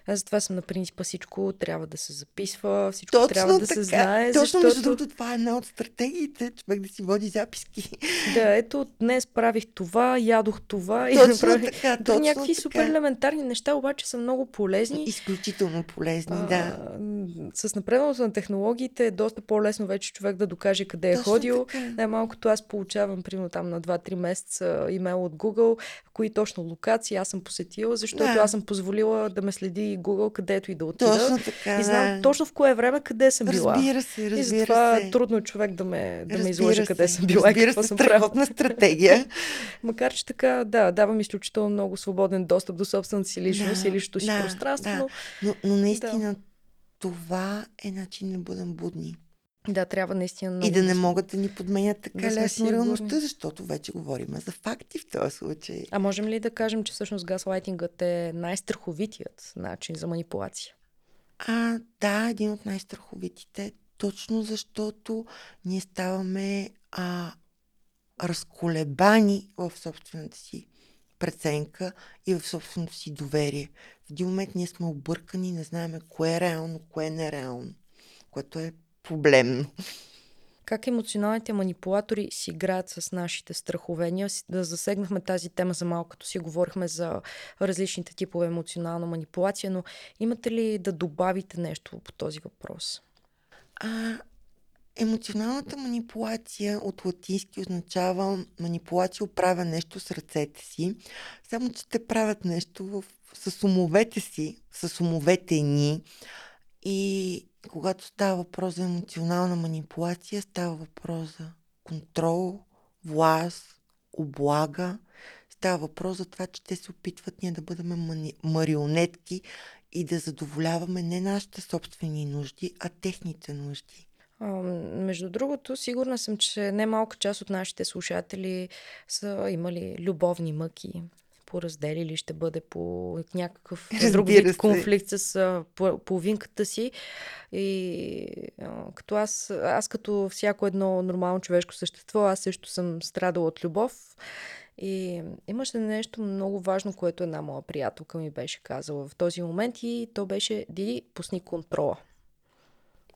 Аз затова съм на принципа всичко трябва да се записва, всичко точно трябва да се знае. Точно, защото... между другото, това е една от стратегиите, човек да си води записки. Да, ето, днес правих това, ядох това точно и направих... Така, точно някакви така. супер елементарни неща, обаче са много полезни. Изключително полезни, а, да. С напредването на технологиите е доста по-лесно вече човек да докаже къде е точно ходил. Най-малкото аз получавам, примерно там на 2-3 месеца имейл от Google, кои точно локации аз съм посетила, защото да. аз съм позволила да ме следи Google, където и да отида. Точно така, И знам точно в кое време къде съм била. Разбира се, разбира и затова се. е трудно човек да ме, да ме изложи къде съм била разбира и какво се, съм правила. стратегия. Макар, че така, да, давам изключително много свободен достъп до собствената си личност да, и личното си да, пространство. Да. Но, но, но наистина да. това е начин да бъдем будни. Да, трябва наистина много. И да не могат да ни подменят така да лесно реалността, защото вече говорим за факти в този случай. А можем ли да кажем, че всъщност газлайтингът е най-страховитият начин за манипулация? А, да, един от най-страховитите, точно защото ние ставаме а, разколебани в собствената си преценка и в собственото си доверие. В един момент ние сме объркани, не знаем кое е реално, кое е нереално, което е проблемно. Как емоционалните манипулатори си играят с нашите страхове? Ние да засегнахме тази тема за малко, като си говорихме за различните типове емоционална манипулация, но имате ли да добавите нещо по този въпрос? А, емоционалната манипулация от латински означава манипулация оправя нещо с ръцете си, само че те правят нещо в, с умовете си, с умовете ни и когато става въпрос за емоционална манипулация, става въпрос за контрол, власт, облага. Става въпрос за това, че те се опитват ние да бъдем мани... марионетки и да задоволяваме не нашите собствени нужди, а техните нужди. А, между другото, сигурна съм, че немалка част от нашите слушатели са имали любовни мъки, поразделили, ще бъде по някакъв друг вид конфликт с половинката си. И като аз, аз като всяко едно нормално човешко същество, аз също съм страдала от любов. И имаше нещо много важно, което една моя приятелка ми беше казала в този момент и то беше Диди, пусни контрола.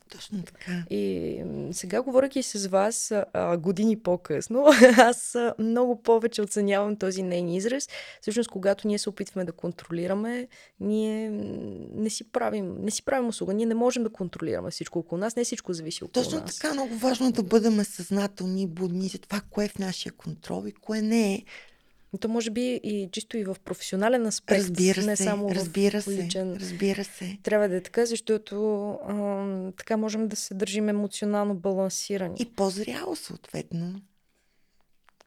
Точно така. И сега, говоряки с вас а, години по-късно, аз много повече оценявам този нейн израз. Всъщност, когато ние се опитваме да контролираме, ние не си правим, не си правим услуга. Ние не можем да контролираме всичко около нас. Не всичко зависи около Точно нас. Точно така, много важно е да бъдем съзнателни и будни за това, кое е в нашия контрол и кое не е. То може би и чисто и в професионален аспект, разбира не се, само разбира в личен. Се, разбира се. Трябва да е така, защото а, така можем да се държим емоционално балансирани. И по-зряло съответно.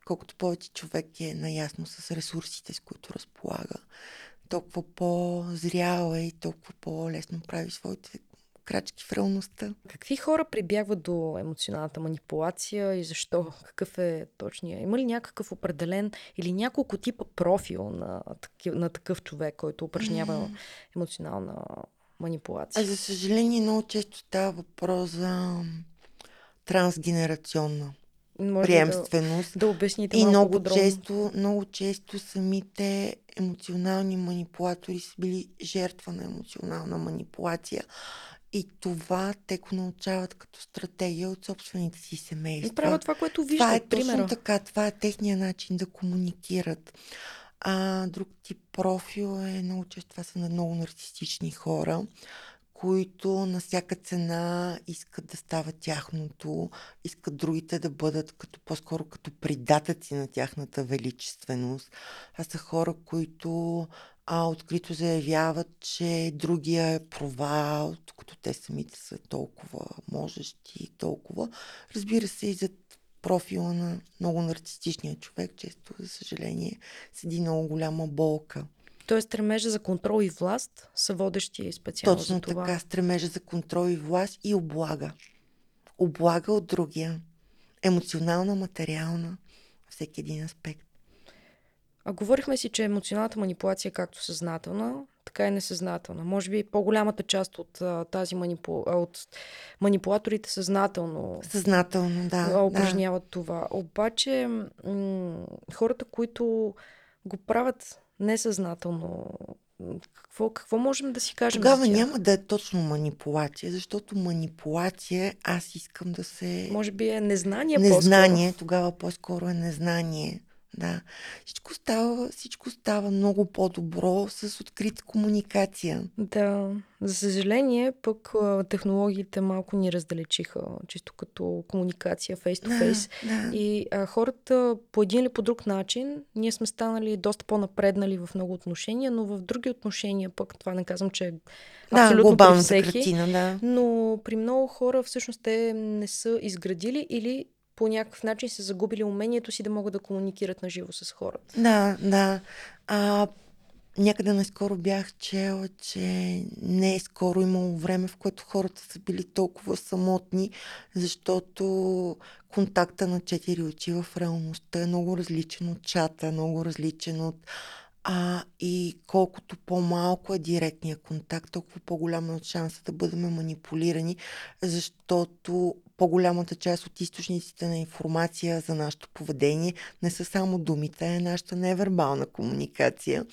Колкото повече човек е наясно с ресурсите, с които разполага, толкова по-зрял е и толкова по-лесно прави своите крачки в реалността. Какви хора прибягват до емоционалната манипулация и защо? Какъв е точния? Има ли някакъв определен или няколко типа профил на, такив, на такъв човек, който упражнява емоционална манипулация? А за съжаление, много често става въпрос за трансгенерационна Може приемственост. Да, да обясните И много подробно. често, много често самите емоционални манипулатори са били жертва на емоционална манипулация. И това те го научават като стратегия от собствените си семейства. И правят това, което виждат. Това е примера. точно така. Това е техния начин да комуникират. А друг тип профил е често това са на много нарцистични хора, които на всяка цена искат да става тяхното, искат другите да бъдат като, по-скоро като придатъци на тяхната величественост. А са хора, които а, открито заявяват, че другия е провал, докато те самите са толкова можещи, толкова. Разбира се, и зад профила на много нарцистичния човек, често, за съжаление, седи много голяма болка. Тоест, стремежа за контрол и власт са водещи специално Точно за това. така, стремежа за контрол и власт и облага. Облага от другия. Емоционална, материална, всеки един аспект. А говорихме си, че емоционалната манипулация е както съзнателна, така и несъзнателна. Може би по-голямата част от а, тази манипу... от манипулаторите съзнателно Съзнателно, да. а, да. упражняват това. Обаче м- хората, които го правят несъзнателно, какво, какво можем да си кажем Тогава за тях? няма да е точно манипулация, защото манипулация аз искам да се... Може би е незнание, незнание, тогава по-скоро е незнание. Да. Всичко става, всичко става много по-добро с открита комуникация. Да. За съжаление, пък технологиите малко ни раздалечиха, чисто като комуникация face-to-face. Да, да. И а, хората по един или по друг начин, ние сме станали доста по-напреднали в много отношения, но в други отношения пък, това не казвам, че е да, абсолютно при глобалната всеки, картина, да. но при много хора всъщност те не са изградили или по някакъв начин са загубили умението си да могат да комуникират на живо с хората. Да, да. А, някъде наскоро бях чела, че не е скоро имало време, в което хората са били толкова самотни, защото контакта на четири очи в реалността е много различен от чата, много различен от а, и колкото по-малко е директния контакт, толкова по-голям е шанса да бъдем манипулирани, защото по-голямата част от източниците на информация за нашето поведение не са само думите, а е нашата невербална комуникация.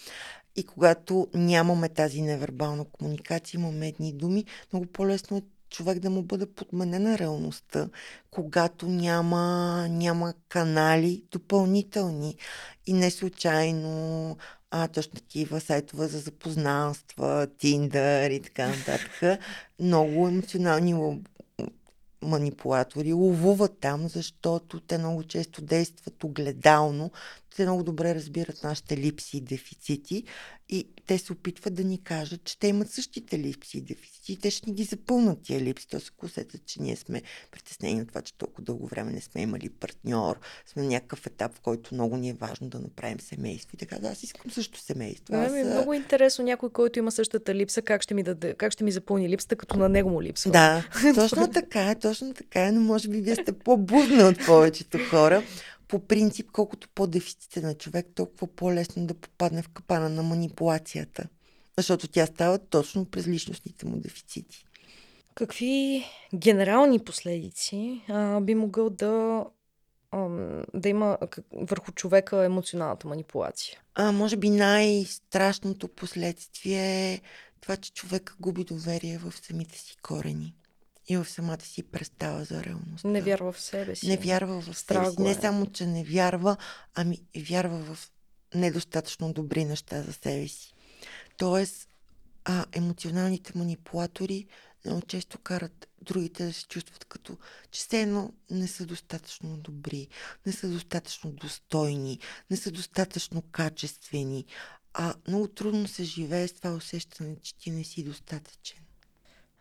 И когато нямаме тази невербална комуникация, имаме едни думи, много по-лесно е човек да му бъде подменена реалността, когато няма, няма канали допълнителни. И не случайно а, точно такива сайтове за запознанства, Тиндър и така нататък. Много емоционални манипулатори ловуват там, защото те много често действат огледално. Те много добре разбират нашите липси и дефицити и те се опитват да ни кажат, че те имат същите липси и дефицити и те ще ни ги запълнат тия липси. То се усетят, че ние сме притеснени от това, че толкова дълго време не сме имали партньор, сме на някакъв етап, в който много ни е важно да направим семейство. И така, да, аз искам също семейство. Да, Аз, ми е а, много интересно някой, който има същата липса, как ще ми, даде, как ще ми запълни липсата, като на него му липсва. Да, точно така е, точно така е, но може би вие сте по-будна от повечето хора. По принцип, колкото по-дефицит е на човек, толкова по-лесно да попадне в капана на манипулацията. Защото тя става точно през личностните му дефицити. Какви генерални последици а, би могъл да, ам, да има как- върху човека емоционалната манипулация? А, може би най-страшното последствие е това, че човека губи доверие в самите си корени и в самата си представа за реалността. Не вярва в себе си. Не вярва в себе си. Не е. само, че не вярва, ами вярва в недостатъчно добри неща за себе си. Тоест, а, емоционалните манипулатори много често карат другите да се чувстват като, че все едно не са достатъчно добри, не са достатъчно достойни, не са достатъчно качествени. А много трудно се живее с това усещане, че ти не си достатъчен.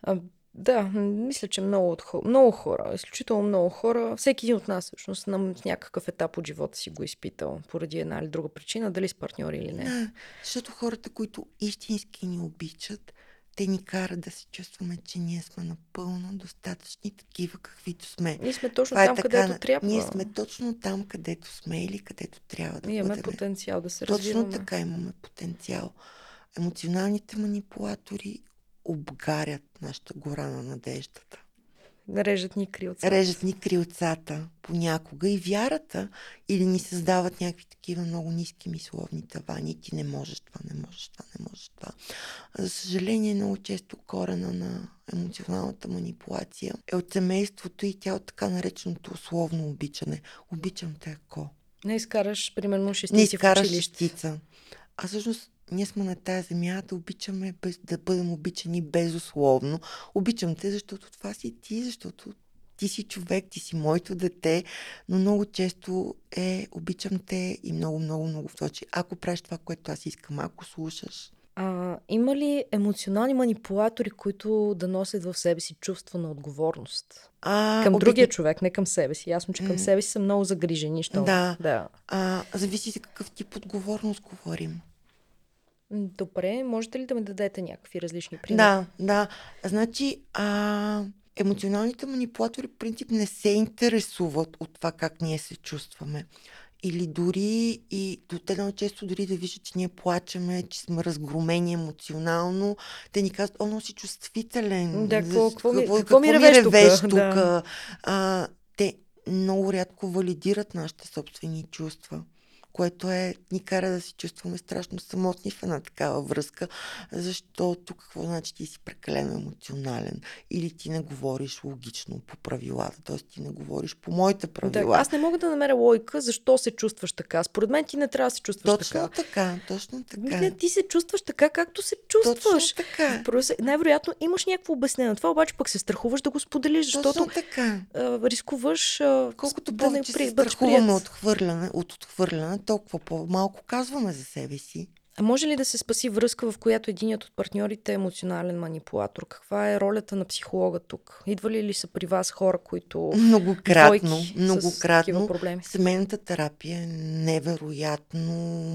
А, да, мисля, че много, от хора, много хора, изключително много хора, всеки един от нас всъщност на някакъв етап от живота си го е изпитал поради една или друга причина, дали с партньори или не. Да, защото хората, които истински ни обичат, те ни карат да се чувстваме, че ние сме напълно достатъчни такива, каквито сме. Ние сме точно Това е там, така, където трябва. Ние сме точно там, където сме или където трябва да Ние имаме бъдем. потенциал да се Точно развиваме. така имаме потенциал. Емоционалните манипулатори обгарят нашата гора на надеждата. Режат ни крилцата. Режат ни крилцата понякога и вярата или ни създават някакви такива много ниски мисловни тавани. Ти не можеш това, не можеш това, не можеш това. За съжаление, много често корена на емоционалната манипулация е от семейството и тя от така нареченото условно обичане. Обичам те ако. Не изкараш, примерно, Не шестици в изкараш шестица. А всъщност ние сме на тази земя да обичаме, без, да бъдем обичани безусловно. Обичам те, защото това си ти, защото ти си човек, ти си моето дете, но много често е обичам те и много, много, много в случай. Ако правиш това, което аз искам, ако слушаш. А, има ли емоционални манипулатори, които да носят в себе си чувство на отговорност? А, Към обикновено- другия човек, не към себе си. Ясно, че към себе си са много загрижени. Що... Да. да. А, зависи за какъв тип отговорност говорим. Добре, можете ли да ме дадете някакви различни примери? Да, да. Значи, а, емоционалните манипулатори, в принцип, не се интересуват от това как ние се чувстваме. Или дори и до те много често дори да виждат, че ние плачеме, че сме разгромени емоционално, те ни казват, о, но си чувствителен. Да, какво, какво, ми, какво, какво ми ревеш тук? тук? Да. А, те много рядко валидират нашите собствени чувства което е, ни кара да се чувстваме страшно самотни в една такава връзка, защото какво значи ти си прекалено емоционален или ти не говориш логично по правилата, т.е. ти не говориш по моите правила. Да, аз не мога да намеря лойка защо се чувстваш така. Според мен ти не трябва да се чувстваш точно така. така. Точно така, Не, ти се чувстваш така, както се чувстваш. Точно така. Най-вероятно имаш някакво обяснение на това, обаче пък се страхуваш да го споделиш, защото Точно така. а, рискуваш а, Колкото да не повече при, се страхуваме от, хвърляне, от отхвърляне, толкова по-малко казваме за себе си. А може ли да се спаси връзка, в която единият от партньорите е емоционален манипулатор? Каква е ролята на психолога тук? Идвали ли са при вас хора, които Многократно, многократно. проблеми? Семейната терапия е невероятно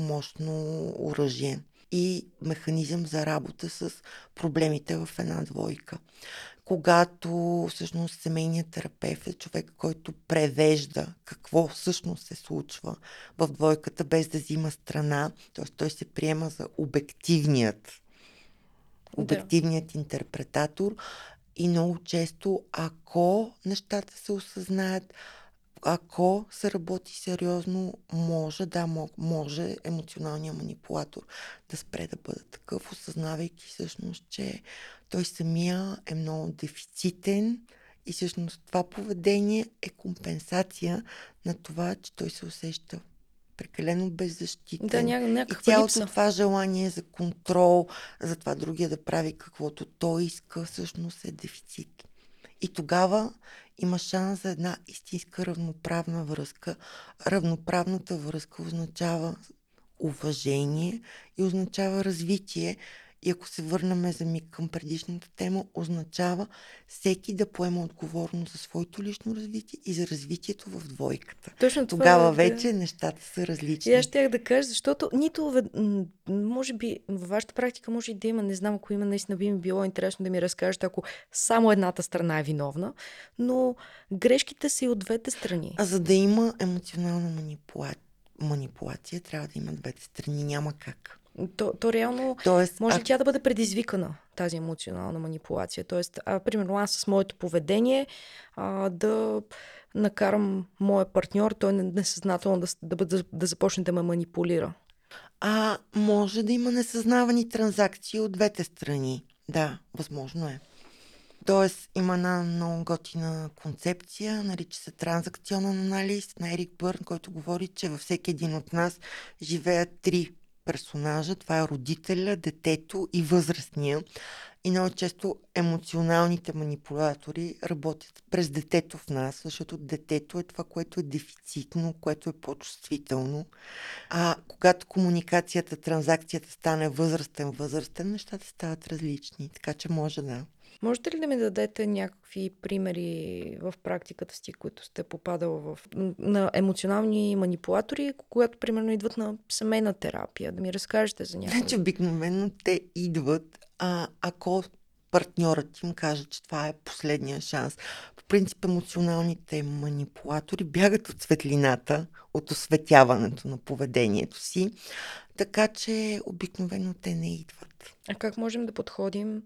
мощно оръжие и механизъм за работа с проблемите в една двойка. Когато всъщност семейният терапевт е човек, който превежда какво всъщност се случва в двойката, без да взима страна, т.е. той се приема за обективният, Да. обективният интерпретатор и много често, ако нещата се осъзнаят, ако се работи сериозно, може, да, мо- може емоционалният манипулатор да спре да бъде такъв, осъзнавайки всъщност, че той самия е много дефицитен и всъщност това поведение е компенсация на това, че той се усеща прекалено беззащитен. Да, ня, И някаква цялото липса. това желание за контрол, за това другия да прави каквото той иска, всъщност е дефицит. И тогава има шанс за една истинска равноправна връзка. Равноправната връзка означава уважение и означава развитие. И ако се върнем за миг към предишната тема, означава всеки да поема отговорност за своето лично развитие и за развитието в двойката. Точно това Тогава е, да. вече нещата са различни. И аз щях да кажа, защото нито, може би, във вашата практика може и да има, не знам ако има, наистина би ми било интересно да ми разкажете, ако само едната страна е виновна, но грешките са и от двете страни. А за да има емоционална манипула... манипулация, трябва да има двете страни. Няма как. То, то реално Тоест, може а- ли тя да бъде предизвикана, тази емоционална манипулация? Тоест, а, примерно аз с моето поведение а, да накарам моя партньор, той не- несъзнателно да, да, бъде, да започне да ме манипулира. А може да има несъзнавани транзакции от двете страни. Да, възможно е. Тоест, има една много готина концепция, нарича се транзакционен анализ на Ерик Бърн, който говори, че във всеки един от нас живеят три персонажа. Това е родителя, детето и възрастния. И много често емоционалните манипулатори работят през детето в нас, защото детето е това, което е дефицитно, което е по-чувствително. А когато комуникацията, транзакцията стане възрастен-възрастен, нещата стават различни. Така че може да. Можете ли да ми дадете някакви примери в практиката си, които сте попадала в, на емоционални манипулатори, когато примерно идват на семейна терапия? Да ми разкажете за някакви. Значи обикновено те идват, а, ако партньорът им каже, че това е последния шанс. По принцип емоционалните манипулатори бягат от светлината, от осветяването на поведението си, така че обикновено те не идват. А как можем да подходим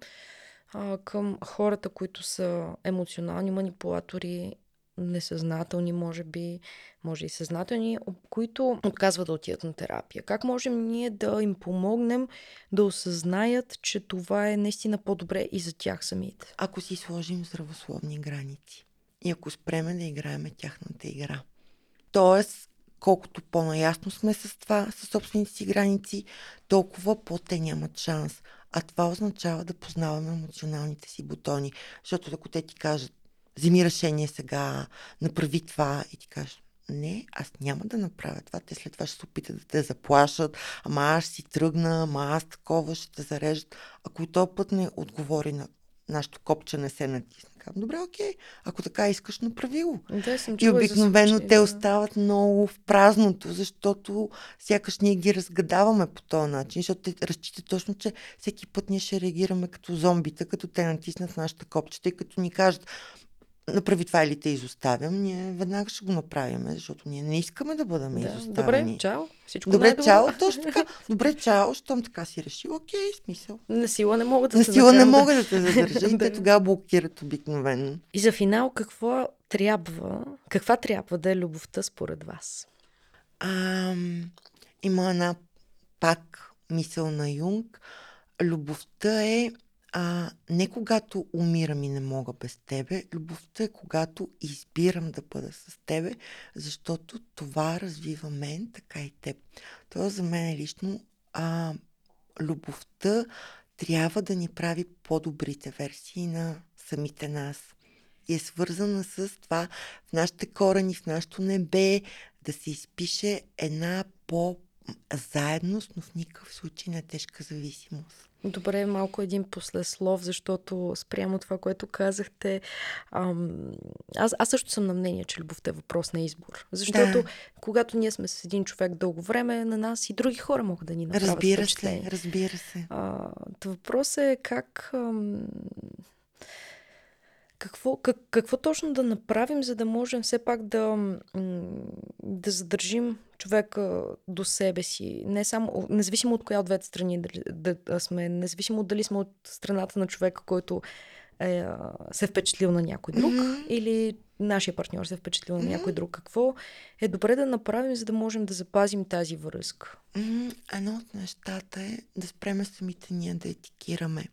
а, към хората, които са емоционални манипулатори, несъзнателни, може би, може и съзнателни, които отказват да отидат на терапия? Как можем ние да им помогнем да осъзнаят, че това е наистина по-добре и за тях самите? Ако си сложим здравословни граници и ако спреме да играеме тяхната игра. Тоест, колкото по-наясно сме с това, с собствените си граници, толкова по-те нямат шанс. А това означава да познаваме емоционалните си бутони. Защото ако те ти кажат, вземи решение сега, направи това и ти кажеш, не, аз няма да направя това. Те след това ще се опитат да те заплашат. Ама аз си тръгна, ама аз такова ще те зарежат. Ако този път не отговори на нашето копче не се натисне, казвам, добре, окей, ако така искаш, направи го. Да, съм И обикновено те да. остават много в празното, защото сякаш ние ги разгадаваме по този начин, защото те разчитат точно, че всеки път ние ще реагираме като зомбита, като те натиснат нашата копчета и като ни кажат направи това или те изоставям, ние веднага ще го направим, защото ние не искаме да бъдем Да. изоставени. Добре, чао. Всичко Добре, най-добро. чао, точно така. Добре, чао, щом така си решил, окей, смисъл. На сила не мога да На се сила не мога да те задържа и те тогава блокират обикновено. И за финал, какво трябва, каква трябва да е любовта според вас? Ам, има една пак мисъл на Юнг. Любовта е а, не когато умирам и не мога без тебе. Любовта е когато избирам да бъда с тебе, защото това развива мен, така и теб. Тоест за мен лично а, любовта трябва да ни прави по-добрите версии на самите нас. И е свързана с това в нашите корени, в нашето небе, да се изпише една по-заедност, но в никакъв случай не тежка зависимост. Добре, малко един послеслов, защото спрямо това, което казахте, ам, аз, аз също съм на мнение, че любовта е въпрос на избор. Защото Да. когато ние сме с един човек дълго време, на нас и други хора могат да ни направят Разбира впечатление. се, разбира се. А, въпросът е как. Ам, какво, как, какво точно да направим, за да можем все пак да, да задържим човека до себе си, не само, независимо от коя от двете страни дали, да, сме, независимо дали сме от страната на човека, който е, се е впечатлил на някой друг, Мгм. или нашия партньор се е впечатлил на някой друг. Какво е добре да направим, за да можем да запазим тази връзка? М, Едно от нещата е да спреме самите ние да етикираме.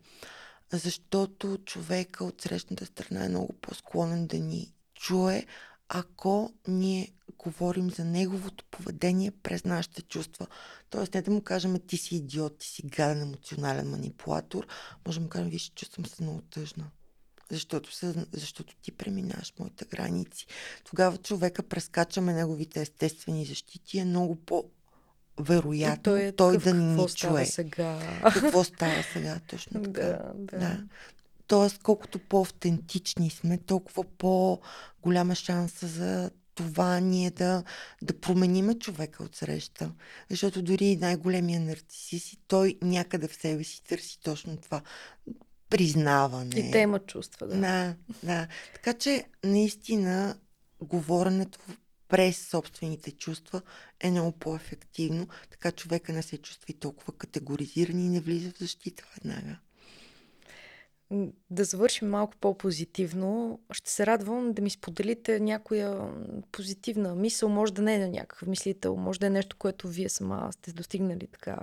Защото човека от срещната страна е много по-склонен да ни чуе, ако ние говорим за неговото поведение през нашите чувства. Тоест не да му кажем ти си идиот, ти си гаден емоционален манипулатор, може да му кажем виж, чувствам се много тъжна. Защото, се, защото ти преминаваш моите граници. Тогава човека прескачаме неговите естествени защити, е много по вероятно той, е той такъв, да ни ни чуе. сега? Какво става сега точно така? да, да. Да. Тоест, колкото по-автентични сме, толкова по-голяма шанса за това ние да, да промениме човека от среща. Защото дори най-големия нарцисист, той някъде в себе си търси точно това признаване. И те имат чувства, да. Да, да. Така че, наистина, говоренето през собствените чувства е много по-ефективно. Така човека не се чувства и толкова категоризиран и не влиза в защита веднага. Да завършим малко по-позитивно. Ще се радвам да ми споделите някоя позитивна мисъл. Може да не е на някакъв мислител, може да е нещо, което вие сама сте достигнали така.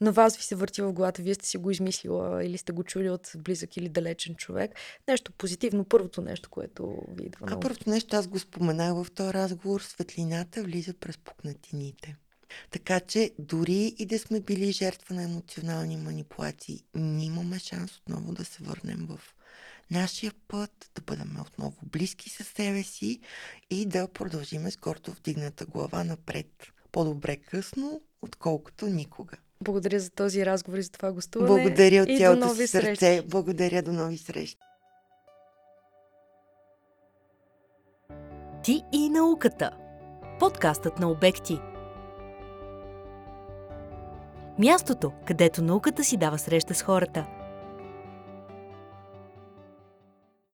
На вас ви се върти в главата, вие сте си го измислила или сте го чули от близък или далечен човек. Нещо позитивно, първото нещо, което ви идва А първото нещо, аз го споменах в този разговор, светлината влиза през пукнатините. Така че дори и да сме били жертва на емоционални манипулации, ние имаме шанс отново да се върнем в нашия път, да бъдем отново близки със себе си и да продължиме с гордо вдигната глава напред. По-добре късно, отколкото никога. Благодаря за този разговор и за това гостуване. Благодаря от цялото нови си сърце. срещи. Благодаря до нови срещи. Ти и науката. Подкастът на обекти. Мястото, където науката си дава среща с хората.